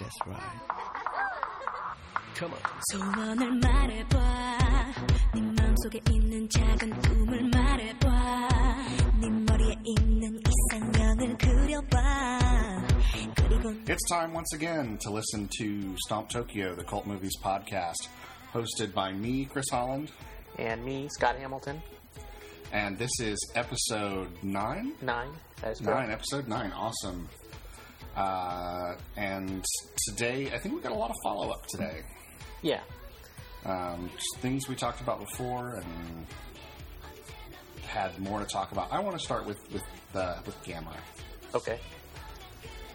That's right. Come on. 소원을 말해봐 네 마음속에 있는 작은 꿈을 말해봐 네 머리에 있는 이상형을 그려봐 그리고 It's time once again to listen to Stomp Tokyo, the Cult Movies podcast, hosted by me, Chris Holland, and me, Scott Hamilton. and this is episode nine. Nine. That is correct. Nine, episode nine. Awesome. Uh, and today, I think we got a lot of follow up today. Yeah. Um, things we talked about before and had more to talk about. I want to start with with the with Gamera. Okay.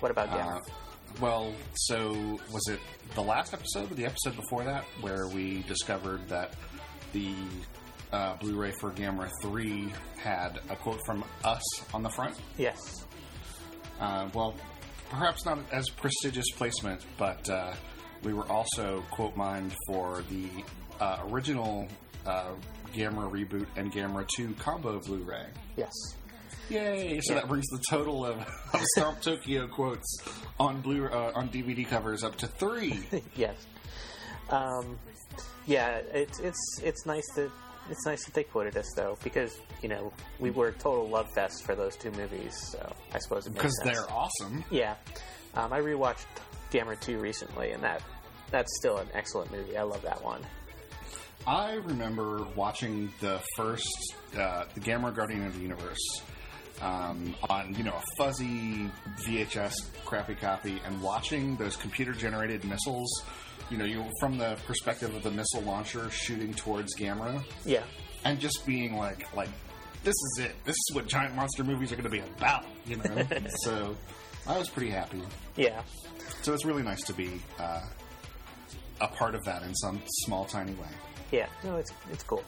What about Gamera? Uh, well, so was it the last episode or the episode before that where we discovered that the uh, Blu-ray for Gamera 3 had a quote from us on the front? yes. Uh, well, perhaps not as prestigious placement, but uh, we were also quote mined for the uh, original uh, Gamera reboot and Gamera 2 combo Blu-ray. Yes. Yay! So that brings the total of, of Stomp Tokyo quotes on blue uh, on DVD covers up to three. yes. Um, yeah. It's it's it's nice that it's nice that they quoted us though because you know we were total love fest for those two movies. So I suppose it makes because they're awesome. Yeah. Um, I rewatched Gamera 2 recently, and that that's still an excellent movie. I love that one. I remember watching the first uh, the Gamera Guardian of the Universe um, on you know a fuzzy VHS crappy copy, and watching those computer generated missiles. You know, you from the perspective of the missile launcher shooting towards Gamera, Yeah. and just being like, like, this is it. This is what giant monster movies are going to be about. You know, so I was pretty happy. Yeah. So it's really nice to be uh, a part of that in some small, tiny way. Yeah. No, it's it's cool.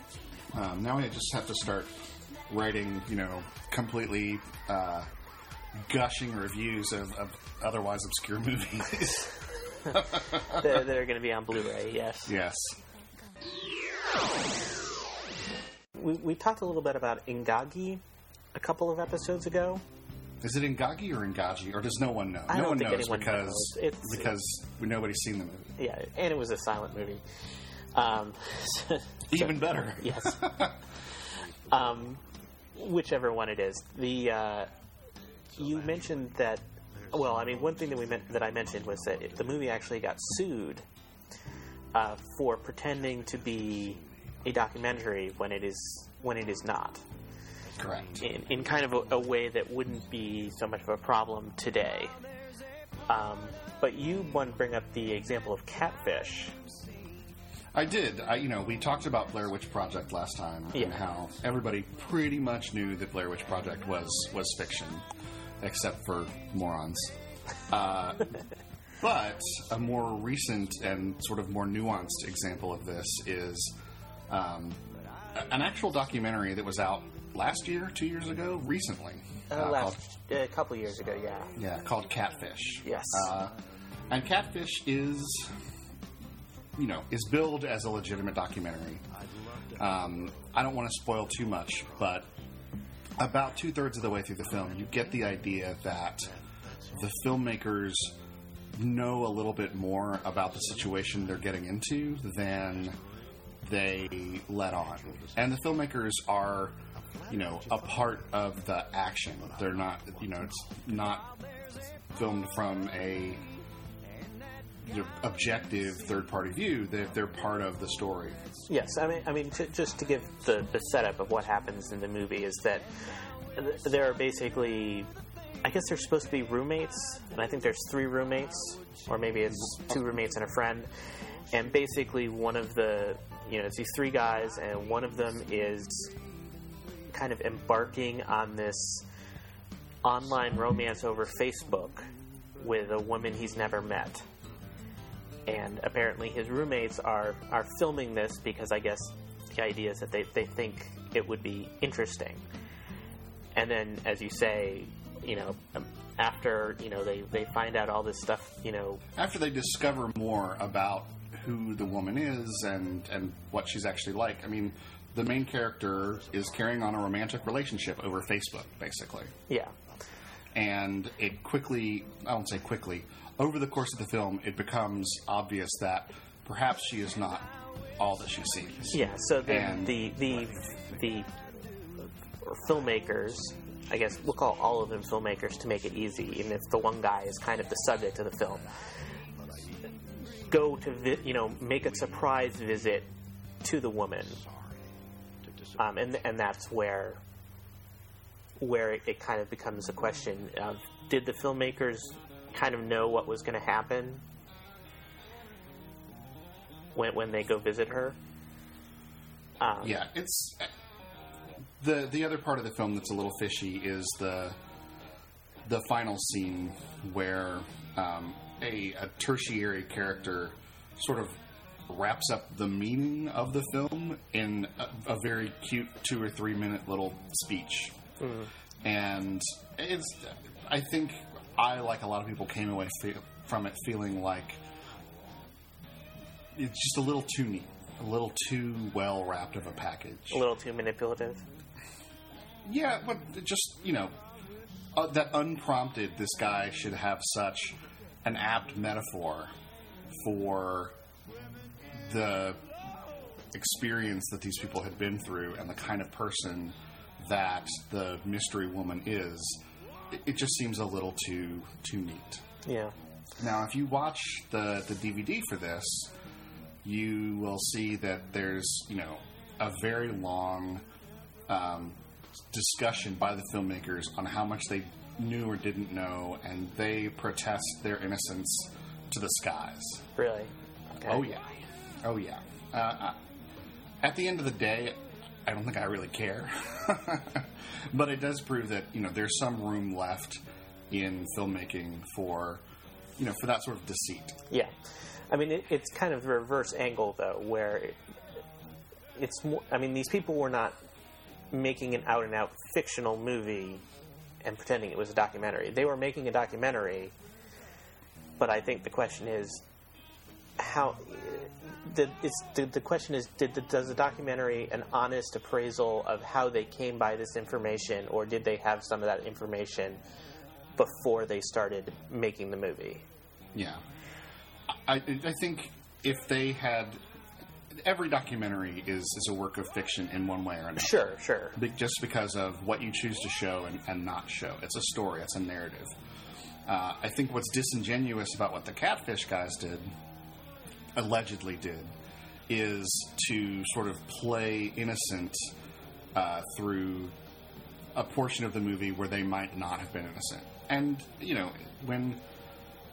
Um, now I just have to start writing, you know, completely uh, gushing reviews of, of otherwise obscure movies. That, that are going to be on Blu-ray. Yes. yes. We, we talked a little bit about Ingagi a couple of episodes ago. Is it Ingagi or Ingaji, or does no one know? I no one knows because knows. It's- because nobody's seen the movie. Yeah, and it was a silent movie. Um, Even better. yes. um, whichever one it is. The uh, you mentioned that. Well, I mean, one thing that we meant, that I mentioned was that it, the movie actually got sued uh, for pretending to be a documentary when it is when it is not. Correct. in, in kind of a, a way that wouldn't be so much of a problem today. Um, but you want to bring up the example of catfish. I did. I, you know, we talked about Blair Witch Project last time Yeah. and how everybody pretty much knew that Blair Witch Project was was fiction, except for morons. Uh, but a more recent and sort of more nuanced example of this is um, an actual documentary that was out last year, two years ago, recently. Uh, uh, called, last a couple years ago, yeah. yeah, called Catfish. Yes. Uh, and Catfish is, you know, is billed as a legitimate documentary. Um, I don't want to spoil too much, but about two thirds of the way through the film, you get the idea that the filmmakers know a little bit more about the situation they're getting into than they let on. And the filmmakers are, you know, a part of the action. They're not, you know, it's not filmed from a objective third party view. They're, they're part of the story. Yes, I mean, I mean, to, just to give the, the setup of what happens in the movie is that there are basically, I guess they're supposed to be roommates, and I think there's three roommates, or maybe it's two roommates and a friend, and basically one of the, you know, it's these three guys, and one of them is kind of embarking on this online romance over Facebook with a woman he's never met and apparently his roommates are are filming this because I guess the idea is that they, they think it would be interesting. And then, as you say, you know, um, after you know they, they find out all this stuff, you know, After they discover more about who the woman is and, and what she's actually like, I mean, the main character is carrying on a romantic relationship over Facebook, basically. yeah, and it quickly, I won't say quickly, over the course of the film, it becomes obvious that perhaps she is not all that she seems. Yeah. So the And- the the the filmmakers, I guess we'll call all of them filmmakers to make it easy, even if the one guy is kind of the subject of the film. Go to vi- you know make a surprise visit to the woman, um, and and that's where where it, it kind of becomes a question of did the filmmakers kind of know what was going to happen when when they go visit her. Um, Yeah, it's the the other part of the film that's a little fishy is the the final scene where um, a, a tertiary character sort of wraps up the meaning of the film in a, a very cute two or three minute little speech, and it's I think I like a lot of people came away fe- from it feeling like it's just a little too neat, a little too well wrapped of a package. a little too manipulative. Yeah, but just you know, uh, that unprompted, this guy should have such an apt metaphor for the experience that these people had been through and the kind of person that the mystery woman is. It, it just seems a little too too neat. Yeah. Now, if you watch the, the DVD for this, you will see that there's, you know, a very long um, discussion by the filmmakers on how much they knew or didn't know, and they protest their innocence to the skies. Really. Okay. Oh, yeah. Oh, yeah. Uh, uh, at the end of the day, I don't think I really care. but it does prove that, you know, there's some room left in filmmaking for, you know, for that sort of deceit. Yeah. I mean, it, it's kind of the reverse angle though, where it, it's more. I mean, these people were not making an out and out fictional movie and pretending it was a documentary. They were making a documentary, but I think the question is how. The, it's, the, the question is did the, does the documentary an honest appraisal of how they came by this information or did they have some of that information before they started making the movie Yeah, I, I think if they had every documentary is is a work of fiction in one way or another. sure sure Be- just because of what you choose to show and, and not show. It's a story. It's a narrative. Uh, I think what's disingenuous about what the Catfish guys did, allegedly did, is to sort of play innocent uh, through a portion of the movie where they might not have been innocent. And you know, when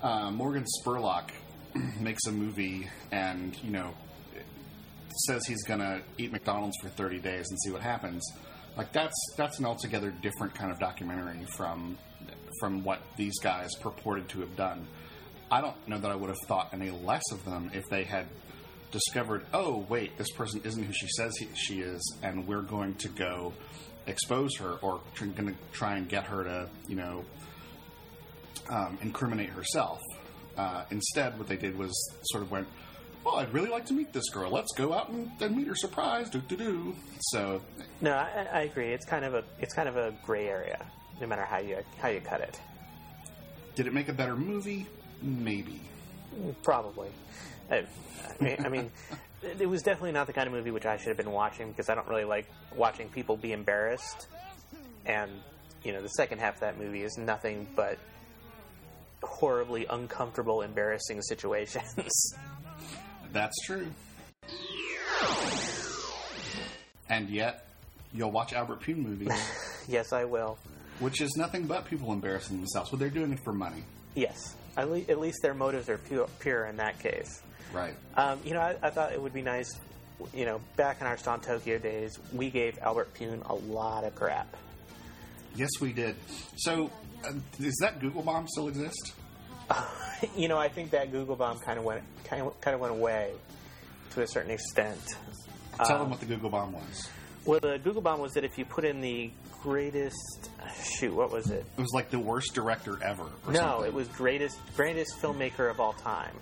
uh, Morgan Spurlock makes a movie and you know says he's gonna eat McDonald's for 30 days and see what happens. Like that's that's an altogether different kind of documentary from from what these guys purported to have done. I don't know that I would have thought any less of them if they had discovered, oh wait, this person isn't who she says he, she is, and we're going to go expose her or tr- going to try and get her to you know um, incriminate herself. Uh, instead, what they did was sort of went, "Well, I'd really like to meet this girl. Let's go out and, and meet her. Surprise! Do do do." So, No, I, I agree. It's kind of a it's kind of a gray area, no matter how you how you cut it. did it make a better movie? Maybe. Probably. I, I mean, I mean, it was definitely not the kind of movie which I should have been watching because I don't really like watching people be embarrassed. And you know, the second half of that movie is nothing but horribly uncomfortable, embarrassing situations. That's true. And yet, you'll watch Albert Pyun movies, yes, I will. which is nothing but people embarrassing themselves, but they're doing it for money. Yes, at, le- at least their motives are pure, pure in that case. Right. Um, you know, I, I thought it would be nice. You know, back in our Stomp Tokyo days, we gave Albert Pyun a lot of crap. Yes, we did. So, uh, does that Google bomb still exist? you know, I think that Google bomb kind of went kind of, kind of went away to a certain extent. Tell Um, them what the Google bomb was. Well, the Google bomb was that if you put in the greatest shoot, what was it? It was like the worst director ever. Or no, something. it was greatest greatest filmmaker of all time.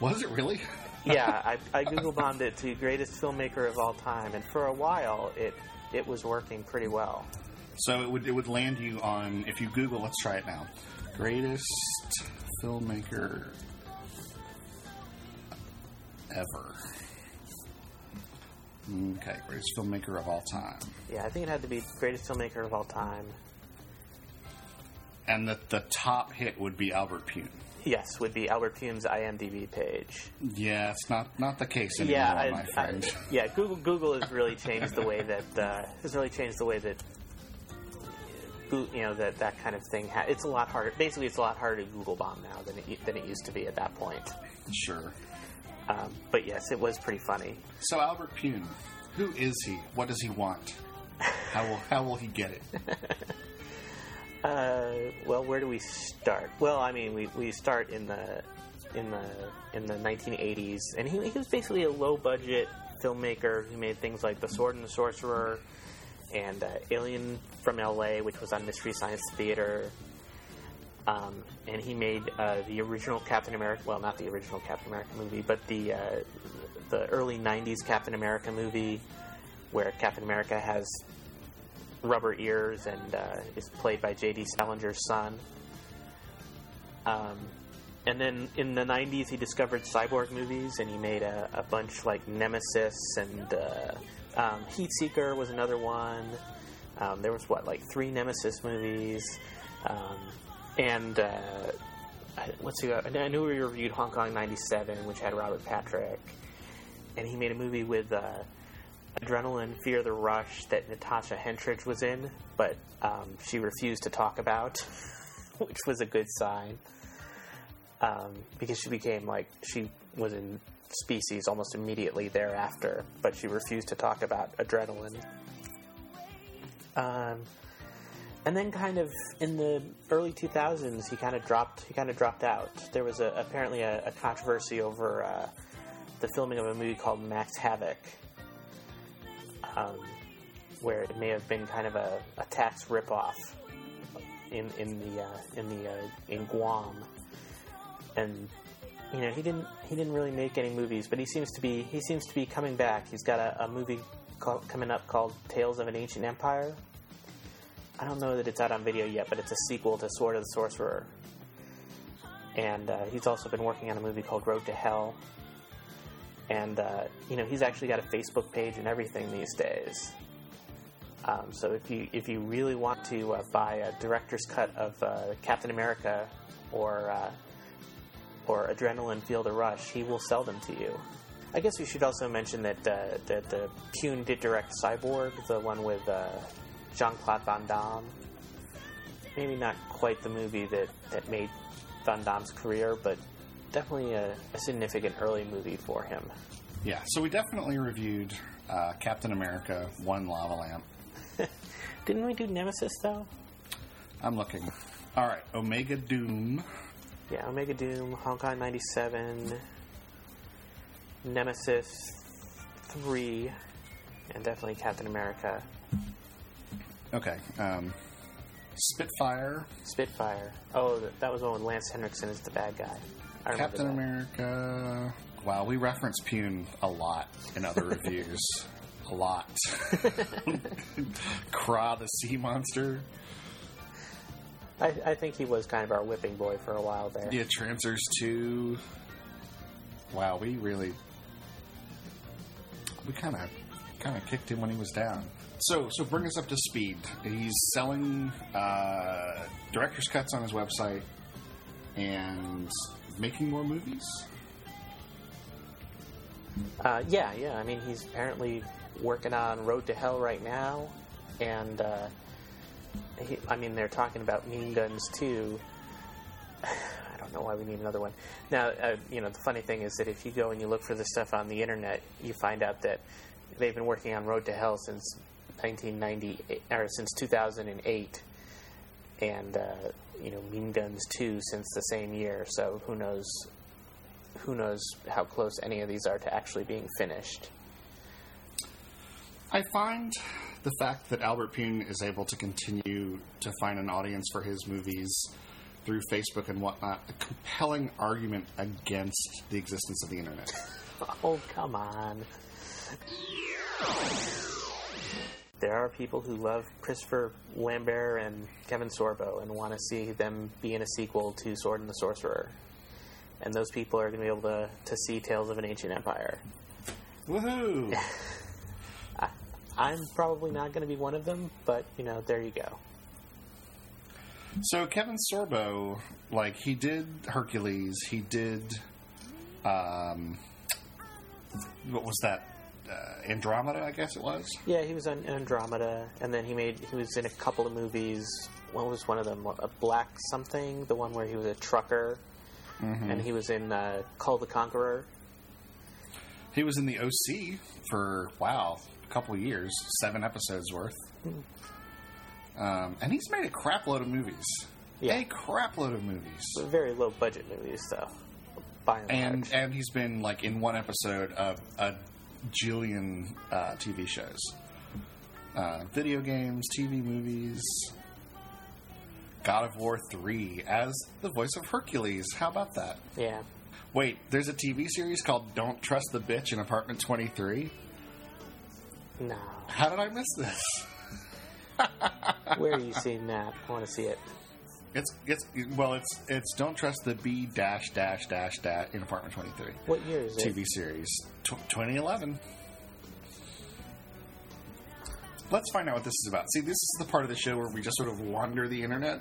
Was it really? Yeah, I, I Google bombed it to greatest filmmaker of all time, and for a while it it was working pretty well. So it would it would land you on if you Google. Let's try it now. Greatest filmmaker ever. Okay, greatest filmmaker of all time. Yeah, I think it had to be greatest filmmaker of all time. And the the top hit would be Albert Pyun. Yes, would be Albert Pyun's IMDb page. Yeah, it's not not the case anymore, yeah, I- my I- yeah. Google Google has really changed the way that uh, has really changed the way that you know that that kind of thing. Ha- it's a lot harder. Basically, it's a lot harder to Google bomb now than it than it used to be at that point. sure. Um, but yes, it was pretty funny. So Albert Pyun, who is he? What does he want? How will how will he get it? Uh, well, where do we start? Well, I mean, we, we start in the in the in the 1980s, and he, he was basically a low budget filmmaker who made things like The Sword and the Sorcerer and uh, Alien from L.A., which was on Mystery Science Theater. Um, and he made uh, the original Captain America. Well, not the original Captain America movie, but the uh, the early '90s Captain America movie, where Captain America has rubber ears and uh, is played by J.D. Salinger's son. Um, and then in the 90s, he discovered cyborg movies and he made a, a bunch like Nemesis and uh, um, Heatseeker was another one. Um, there was what, like three Nemesis movies. And uh, let's see, I I knew we reviewed Hong Kong 97, which had Robert Patrick. And he made a movie with. Uh, Adrenaline, Fear the Rush that Natasha Henstridge was in, but um, she refused to talk about, which was a good sign. Um, because she became like, she was in Species almost immediately thereafter, but she refused to talk about Adrenaline. Um, and then, kind of in the early 2000s, he kind of dropped. He kind of dropped out. There was a, apparently a, a controversy over uh, the filming of a movie called Max Havoc, um, where it may have been kind of a, a tax ripoff in in the uh, in the uh, in Guam, and you know he didn't he didn't really make any movies, but he seems to be he seems to be coming back. He's got a, movie coming up called Tales of an Ancient Empire. I don't know that it's out on video yet, but it's a sequel to Sword of the Sorcerer. And uh, he's also been working on a movie called Road to Hell, and uh, you know he's actually got a Facebook page and everything these days. Um, so if you if you really want to uh, buy a director's cut of uh, Captain America or uh, or Adrenaline Feel the Rush, he will sell them to you. I guess we should also mention that uh, that the Pyun did direct Cyborg, the one with Jean Claude Van Damme. Maybe not quite the movie that, that made Van Damme's career, but definitely a, a significant early movie for him. Yeah, so we definitely reviewed uh, Captain America: One Lava Lamp. Didn't we do Nemesis though? I'm looking. All right, Omega Doom. Yeah, Omega Doom, Hong Kong '97, Nemesis three, and definitely Captain America, Okay, um, Spitfire, Spitfire. Oh, that, that was the one with Lance Henriksen is the bad guy. I remember Captain that. America. Wow, we reference Pyun a lot in other reviews. A lot. Kra the sea monster. I, I think he was kind of our whipping boy for a while there. Yeah, Trancers 2. Wow, we really. We kind of kind of kicked him when he was down. So, so bring us up to speed. He's selling uh, director's cuts on his website and making more movies. Uh, yeah, yeah. I mean, he's apparently working on Road to Hell right now, and uh, he, I mean, they're talking about Mean Guns too. I don't know why we need another one. Now, uh, you know, the funny thing is that if you go and you look for this stuff on the internet, you find out that they've been working on Road to Hell since 1998 or since 2008, and uh, you know, Mean Guns 2 since the same year. So who knows? Who knows how close any of these are to actually being finished? I find the fact that Albert Pyun is able to continue to find an audience for his movies through Facebook and whatnot a compelling argument against the existence of the internet. Oh, come on. There are people who love Christopher Lambert and Kevin Sorbo and want to see them be in a sequel to Sword and the Sorcerer. And those people are going to be able to, to see Tales of an Ancient Empire. Woohoo! I'm probably not going to be one of them, but, you know, there you go. so Kevin Sorbo, like he did Hercules, he did, um, what was that? Uh, Andromeda, I guess it was. Yeah, he was on Andromeda, and then he made he was in a couple of movies. What was one of them? A Black something, the one where he was a trucker, and he was in uh, Kull the Conqueror. He was in the OC for wow, a couple of years, seven episodes worth. Um, and he's made a crap load of movies. Yeah. A crap load of movies. Very low budget movies, though. By and, And and he's been like in one episode of a jillion uh, TV shows, uh, video games, TV movies. God of War three as the voice of Hercules. How about that? yeah, Wait, there's a TV series called Don't Trust the Bitch in Apartment Twenty Three. no. How did I miss this? Where are you seeing that? I want to see it. It's it's well, it's it's Don't Trust the B dash dash dash dash in Apartment Twenty Three. What year is it? TV series, 2011. Let's find out what this is about. See, this is the part of the show where we just sort of wander the internet.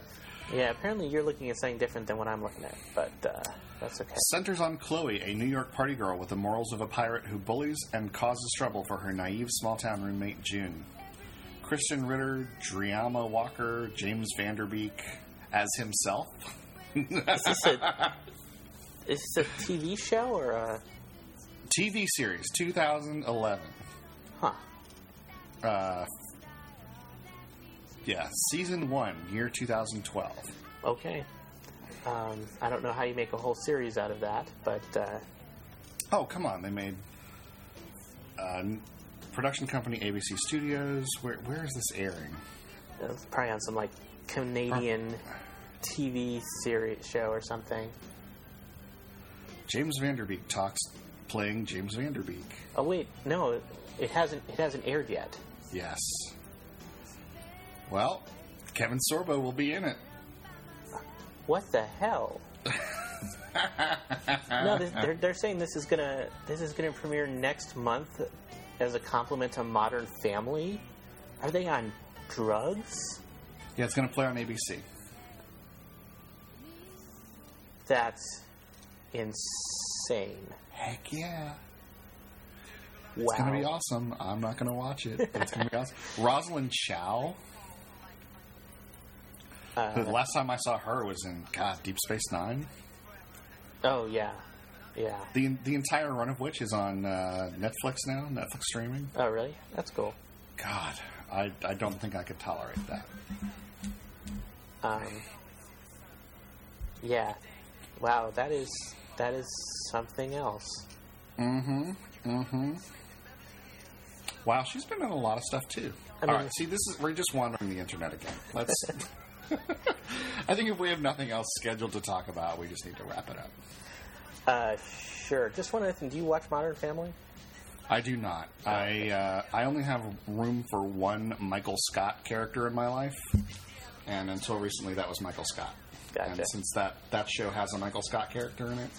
Yeah, apparently you're looking at something different than what I'm looking at, but uh, that's okay. Centers on Chloe, a New York party girl with the morals of a pirate who bullies and causes trouble for her naive small town roommate June. Krysten Ritter, Dreama Walker, James Van Der Beek as himself. Is this a is this a TV show or a TV series, 2011. huh? Uh, yeah, season one, year 2012. Okay. Um, I don't know how you make a whole series out of that, but uh, Oh, come on. They made uh, production company ABC Studios. Where where is this airing? it's probably on some like Canadian TV series show or something. James Van Der Beek talks playing James Van Der Beek. Oh wait, no, it hasn't. It hasn't aired yet. Yes. Well, Kevin Sorbo will be in it. What the hell? no, this, they're, they're saying this is gonna this is gonna premiere next month as a compliment to Modern Family. Are they on drugs? Yeah, it's going to play on ABC. That's insane. Heck yeah. Wow. It's going to be awesome. I'm not going to watch it, it's going to be awesome. Rosalind Chao, Uh, the last time I saw her was in, God, Deep Space Nine. oh yeah, yeah. The, the entire run of which is on uh, Netflix now, Netflix streaming. Oh really? That's cool. God, I, I don't think I could tolerate that. Um, yeah. Wow, that is that is something else. Mm-hmm. Mm-hmm. Wow, she's been in a lot of stuff too. I mean- right, see, this is we're just wandering the internet again. Let's. I think if we have nothing else scheduled to talk about, we just need to wrap it up. Uh, sure. Just one other thing. Do you watch Modern Family? I do not. I uh, I only have room for one Michael Scott character in my life, and until recently, that was Michael Scott. Gotcha. And since that that show has a Michael Scott character in it,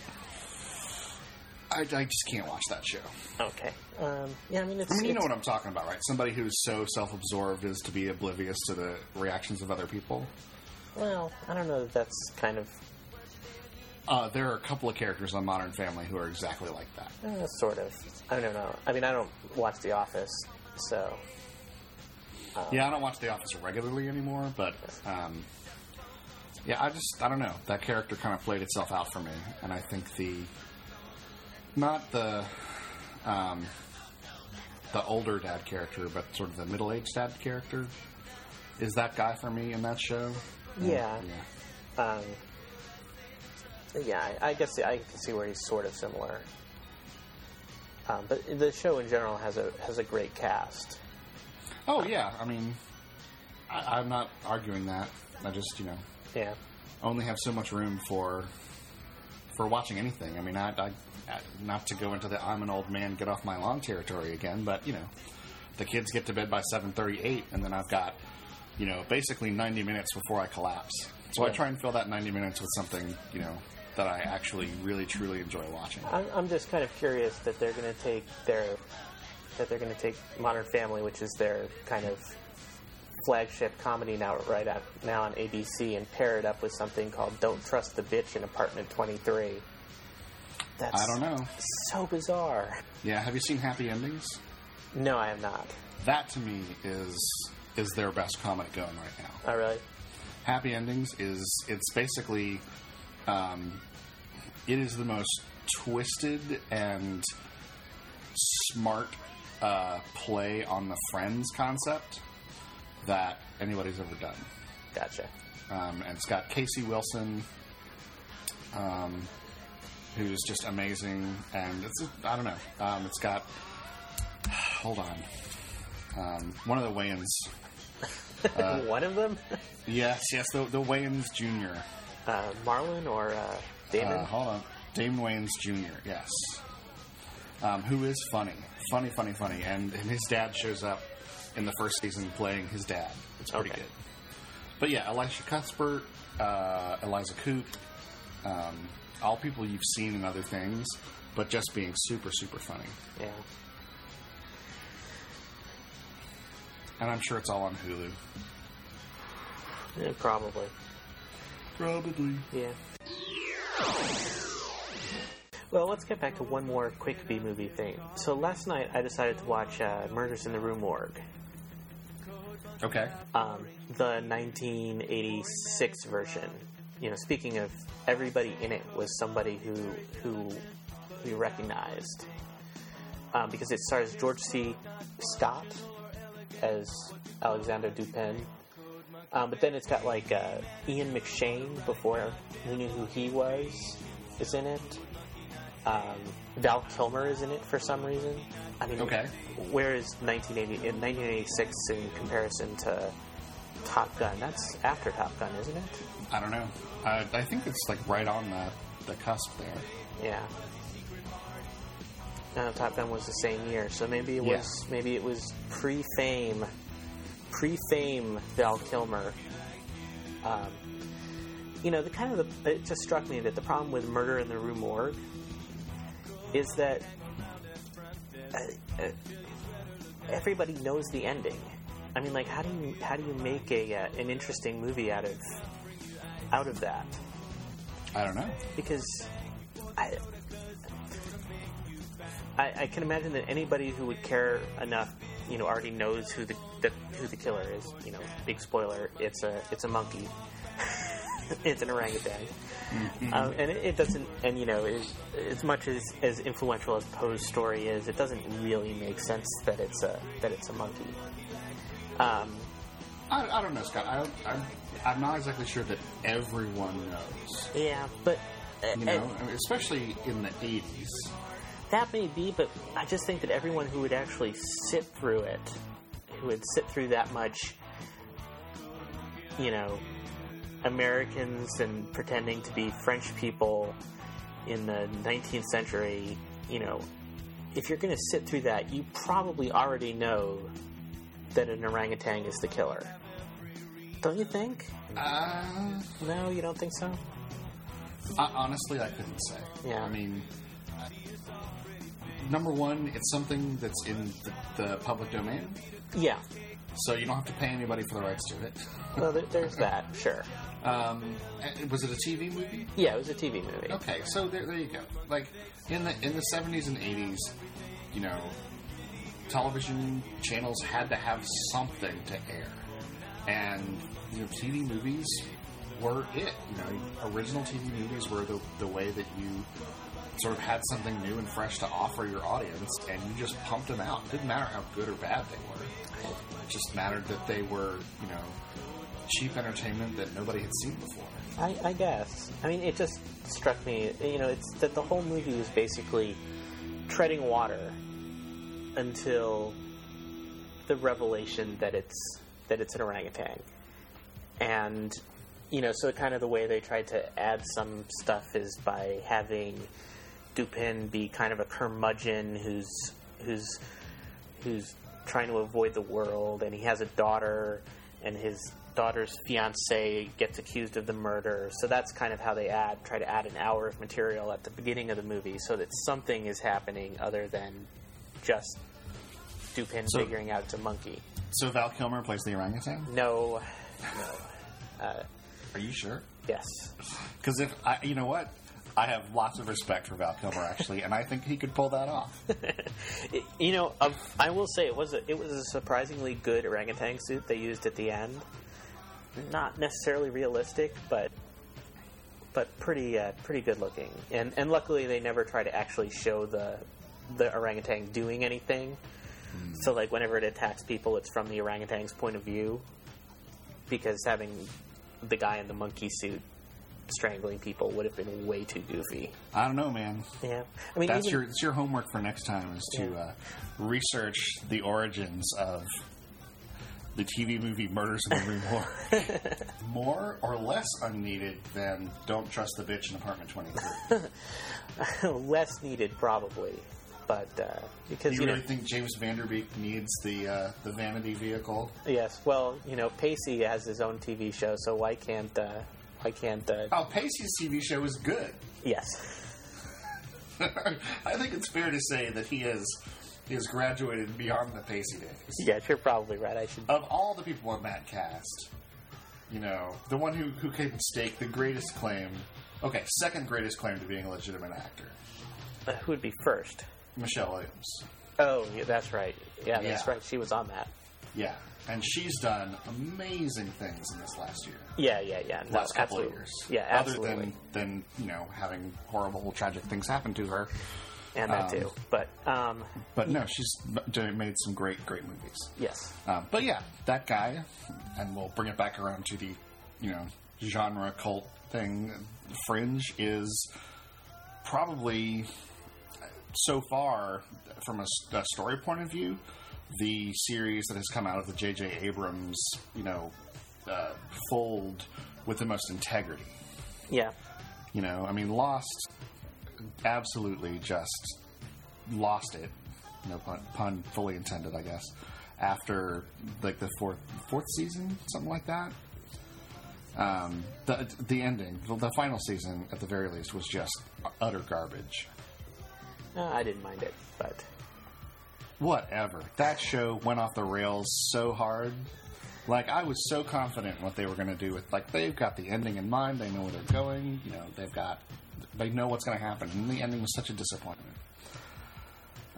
I, I just can't watch that show. Okay. Um, yeah, I mean, it's. I mean, you know what I'm talking about, right? Somebody who's so self-absorbed as to be oblivious to the reactions of other people. Well, I don't know that that's kind of Uh, there are a couple of characters on Modern Family who are exactly like that. uh, sort of. I don't know. I mean, I don't watch The Office, so Yeah, I don't watch The Office regularly anymore, but um, yeah, I just I don't know. That character kind of played itself out for me, and I think the not the um, the older dad character, but sort of the middle-aged dad character is that guy for me in that show. yeah. Yeah. Um, yeah, I, I guess I can see where he's sort of similar. Um, but the show in general has a has a great cast. Oh yeah, I mean, I, I'm not arguing that. I just you know Yeah. only have so much room for for watching anything. I mean, I, I, I not to go into the I'm an old man, get off my lawn territory again, but you know, the kids get to bed by seven thirty-eight, and then I've got you know basically ninety minutes before I collapse. So I try and fill that ninety minutes with something you know that I actually really truly enjoy watching. I'm, I'm just kind of curious that they're going to take their that they're going to take Modern Family, which is their kind of flagship comedy now right now on ABC, and pair it up with something called "Don't Trust the Bitch in Apartment 23." That's I don't know. so bizarre. Yeah, have you seen Happy Endings? No, I have not. That to me is is their best comedy going right now. Oh, really? Happy Endings is it's basically um, it is the most twisted and smart uh, play on the Friends concept that anybody's ever done. Gotcha. Um, and it's got Casey Wilson, um, who's just amazing, and it's I don't know. Um, it's got hold on, um, one of the Wayans. One of them, Yes, yes, the, the Wayans Jr. uh, Marlon or uh, Damon. Uh, hold on. Damon Wayans Jr., yes. Um, who is funny. Funny, funny, funny. And, and his dad shows up in the first season playing his dad. It's pretty Okay. good. But yeah, Elisha Cuthbert, uh, Eliza Coupe, um, all people you've seen in other things, but just being super, super funny. yeah. And I'm sure it's all on Hulu. yeah, probably. Probably. Yeah. Well, let's get back to one more quick B movie thing. So last night I decided to watch uh, Murders in the Rue Morgue, Okay. um, the 1986 version. You know, speaking of everybody in it was somebody who who we recognized um, because it stars George C. Scott as Alexander Dupin. Um, but then it's got like uh, Ian McShane before we knew who he was is in it. Um, Val Kilmer is in it for some reason. I mean, Okay. Where is 1980 in 1986 in comparison to Top Gun? That's after Top Gun, isn't it? I don't know. I, I think it's like right on the, the cusp there. Yeah. No, Top Gun was the same year, so maybe it Yeah. was maybe it was pre-fame, pre-fame Val Kilmer. Um, you know, the kind of the it just struck me that the problem with Murder in the Rue Morgue is that everybody knows the ending. I mean, like, how do you how do you make a uh, an interesting movie out of out of that? I don't know. because I, I I can imagine that anybody who would care enough, you know, already knows who the, the who the killer is. You know, big spoiler: it's a it's a monkey. it's an orangutan, um, and it, it doesn't. And you know, it, as much as as influential as Poe's story is, it doesn't really make sense that it's a that it's a monkey. Um, I, I don't know, Scott. I, I, I'm not exactly sure that everyone knows. yeah, but uh, You know, I mean, especially in the 80s. That may be, but I just think that everyone who would actually sit through it, who would sit through that much, you know, Americans and pretending to be French people in the 19th century, you know, if you're going to sit through that, you probably already know that an orangutan is the killer. Don't you think? Uh, No, you don't think so? I, honestly, I couldn't say. Yeah. I mean, number one, it's something that's in the, the public domain, Yeah. so you don't have to pay anybody for the rights to it. Well, there, there's that, sure. Um, was it a TV movie? Yeah, it was a TV movie. Okay, so there, there you go. Like in the in the seventies and eighties, you know, television channels had to have something to air, and you know, TV movies were it. You know, original TV movies were the the way that you sort of had something new and fresh to offer your audience, and you just pumped them out. It didn't matter how good or bad they were. It just mattered that they were, you know, cheap entertainment that nobody had seen before. I, I guess. I mean, it just struck me, you know, it's that the whole movie was basically treading water until the revelation that it's that it's an orangutan, and you know, so kind of the way they tried to add some stuff is by having Dupin be kind of a curmudgeon who's who's who's trying to avoid the world, and he has a daughter, and his daughter's fiance gets accused of the murder. So that's kind of how they add try to add an hour of material at the beginning of the movie, so that something is happening other than just Dupin So- figuring out it's a monkey. So Val Kilmer plays the orangutan. No, no, uh, Are you sure? yes, Because if I, you know what, I have lots of respect for Val Kilmer actually, and I think he could pull that off. You know, of, I will say it was a, it was a surprisingly good orangutan suit they used at the end. Not necessarily realistic, but but pretty uh, pretty good looking. And and luckily they never try to actually show the the orangutan doing anything. So like whenever it attacks people, it's from the orangutan's point of view. Because having the guy in the monkey suit strangling people would have been way too goofy. I don't know, man. Yeah, I mean That's even- your it's your homework for next time is to Yeah. uh, research the origins of the TV movie Murders in the Rue Morgue. More or less unneeded than Don't Trust the Bitch in Apartment 23. less needed probably but uh, because you you really know think James Van Der Beek needs the uh, the vanity vehicle? yes well you know Pacey has his own TV show so why can't uh, why can't uh, Oh, Pacey's TV show is good. yes I think it's fair to say that he has he has graduated beyond the Pacey days. yes you're probably right I should Of all the people on that cast, you know, the one who who can stake the greatest claim, okay, second greatest claim to being a legitimate actor, uh, who would be first Michelle Williams. oh yeah, that's right yeah that's Yeah. right she was on that Yeah, and she's done amazing things in this last year. yeah yeah yeah no, last couple absolutely of years. yeah Other absolutely than than you know having horrible tragic things happen to her. And that um, too but um, But no, she's made some great great movies. yes Um, but yeah, that guy, and we'll bring it back around to the, you know, genre cult thing. Fringe is probably so far, from a story point of view, the series that has come out of the J.J. Abrams, you know, uh, fold with the most integrity. yeah You know, I mean, Lost absolutely just lost it. No pun, pun fully intended, I guess. After like the fourth fourth season, something like that. Um, the the ending, the, the final season, at the very least, was just utter garbage. no, I didn't mind it but Whatever. That show went off the rails so hard. Like I was so confident in what they were going to do with like they've got the ending in mind. They know where they're going. You know they've got they know what's going to happen. And the ending was such a disappointment.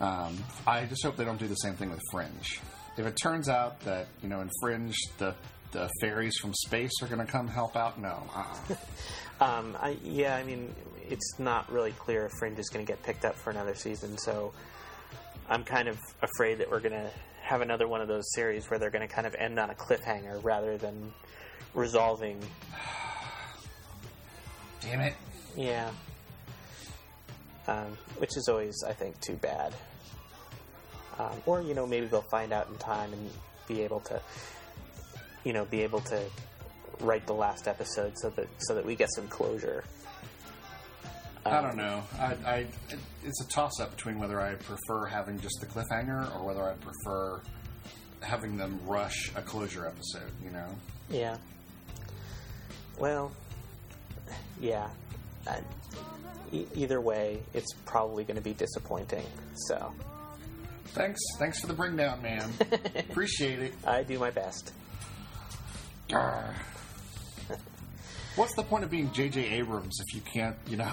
Um, I just hope they don't do the same thing with Fringe. If it turns out that you know in Fringe the the fairies from space are going to come help out, no. Uh-uh. Um, I, yeah, I mean, it's not really clear if Fringe is going to get picked up for another season, so I'm kind of afraid that we're going to have another one of those series where they're going to kind of end on a cliffhanger rather than resolving. Damn it. Yeah. Um, which is always, I think, too bad. Um, or, you know, maybe they'll find out in time and be able to, you know, be able to write the last episode so that so that we get some closure. I don't um, know. I, I it's a toss up between whether I prefer having just the cliffhanger or whether I prefer having them rush a closure episode. You know. Yeah. Well, yeah. I, e- either way, it's probably going to be disappointing. So Thanks, thanks for the bring down, man. Appreciate it. I do my best. Grr. What's the point of being J.J. Abrams if you can't, you know,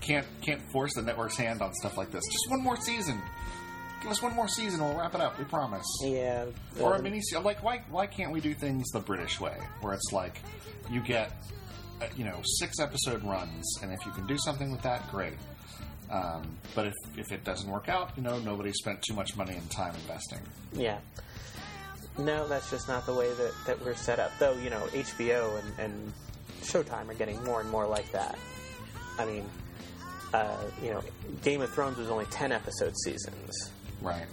can't can't force the network's hand on stuff like this? Just one more season. Give us one more season, and we'll wrap it up. We promise. Yeah. Or a mini like why why can't we do things the British way, where it's like you get uh, you know six episode runs, and if you can do something with that, great. Um, but if if it doesn't work out, you know nobody spent too much money and time investing. Yeah. No, that's just not the way that, that we're set up. Though, you know, HBO and, and Showtime are getting more and more like that. I mean, uh, you know, Game of Thrones was only 10 episode seasons, Right.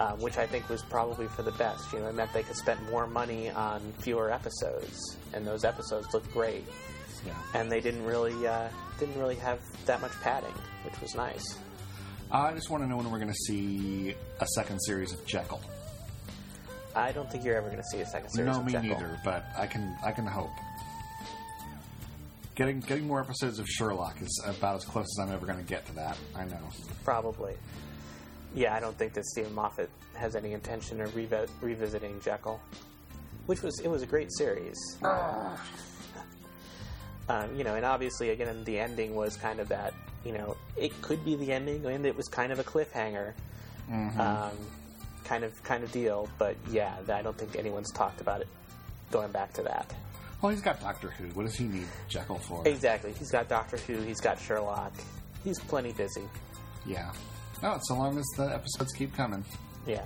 um, which I think was probably for the best. You know, it meant they could spend more money on fewer episodes, and those episodes looked great. Yeah. And they didn't really uh, didn't really have that much padding, which was nice. I just want to know when we're going to see a second series of Jekyll. I don't think you're ever going to see a second series no, of me Jekyll. neither. But I can I can hope. Getting getting more episodes of Sherlock is about as close as I'm ever going to get to that. I know. Probably. Yeah, I don't think that Steven Moffat has any intention of revi- revisiting Jekyll, which was it was a great series. um, you know, and obviously, again, the ending was kind of that. You know, it could be the ending, and it was kind of a cliffhanger, um, kind of kind of deal. But yeah, I don't think anyone's talked about it going back to that. Well, he's got Doctor Who. What does he need Jekyll for? Exactly. He's got Doctor Who. He's got Sherlock. He's plenty busy. Yeah. Oh, so long as the episodes keep coming. Yeah.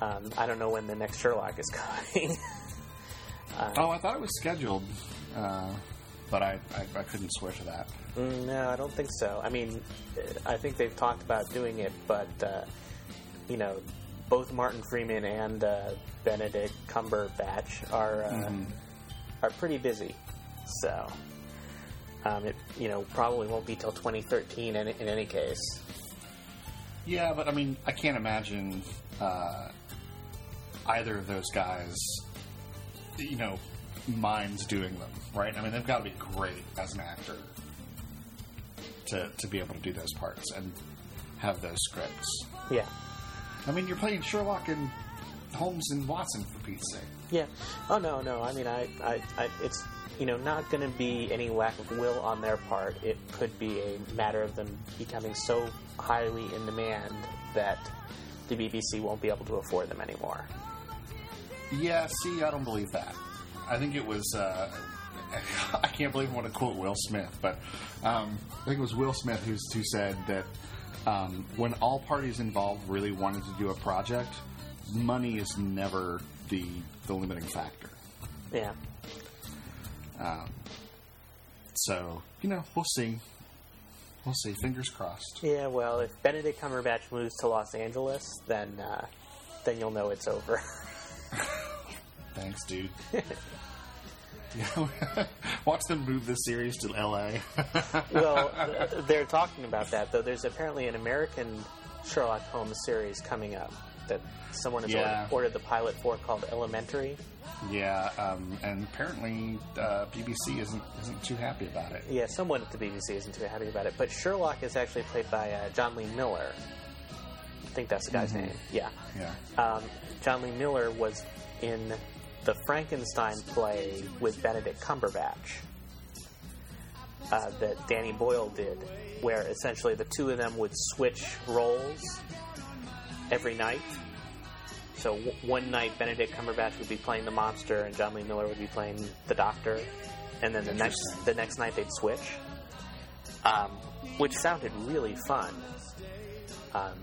Um, I don't know when the next Sherlock is coming. Oh, I thought it was scheduled, uh, but I, I I couldn't swear to that. Mm, no, I don't think so. I mean, uh, I think they've talked about doing it, but uh, you know, both Martin Freeman and uh, Benedict Cumberbatch are uh, are pretty busy, so um, it you know probably won't be till 2013 in, in any case. Yeah, but I mean, I can't imagine uh, either of those guys, you know, minds doing them, right? I mean, they've got to be great as an actor to to be able to do those parts and have those scripts. Yeah, I mean, you're playing Sherlock and Holmes and Watson for Pete's sake. yeah. Oh no, no. I mean, I, I, I it's you know not going to be any lack of will on their part. It could be a matter of them becoming so highly in demand that the BBC won't be able to afford them anymore. Yeah, see, I don't believe that. I think it was. Uh, I can't believe I want to quote Will Smith, but um, I think it was Will Smith who's, who said that um, when all parties involved really wanted to do a project, money is never the the limiting factor. Yeah. Um, So you know, we'll see. We'll see. Fingers crossed. Yeah. Well, if Benedict Cumberbatch moves to Los Angeles, then uh, then you'll know it's over. Thanks, dude. Watch them move this series to L.A. well, they're talking about that though. There's apparently an American Sherlock Holmes series coming up that someone has Yeah. ordered, the pilot for called Elementary. yeah, um, and apparently uh, BBC isn't isn't too happy about it. Yeah, someone at the BBC isn't too happy about it. But Sherlock is actually played by uh, Jonny Lee Miller. I think that's the guy's name. Yeah. Yeah. Um, Jonny Lee Miller was in the Frankenstein play with Benedict Cumberbatch uh, that Danny Boyle did, where essentially the two of them would switch roles every night. So w- one night Benedict Cumberbatch would be playing the monster, and Jonny Lee Miller would be playing the doctor, and then the next the next night they'd switch, um, which sounded really fun. Um,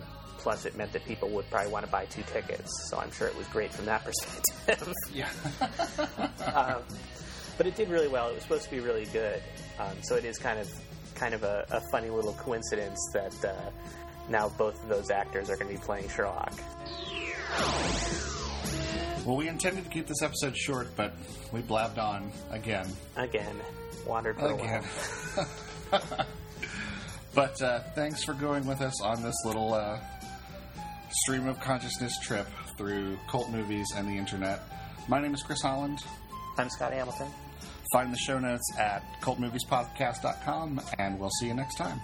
plus, it meant that people would probably want to buy two tickets, so I'm sure it was great from that perspective. Yeah. um, but it did really well. It was supposed to be really good, um, so it is kind of kind of a, a funny little coincidence that uh, now both of those actors are going to be playing Sherlock. well, we intended to keep this episode short, but we blabbed on again. Again, wandered for a Again. while. But uh, thanks for going with us on this little uh, stream of consciousness trip through cult movies and the internet. My name is Chris Holland. I'm Scott Hamilton. Find the show notes at cultmoviespodcast.com, and we'll see you next time.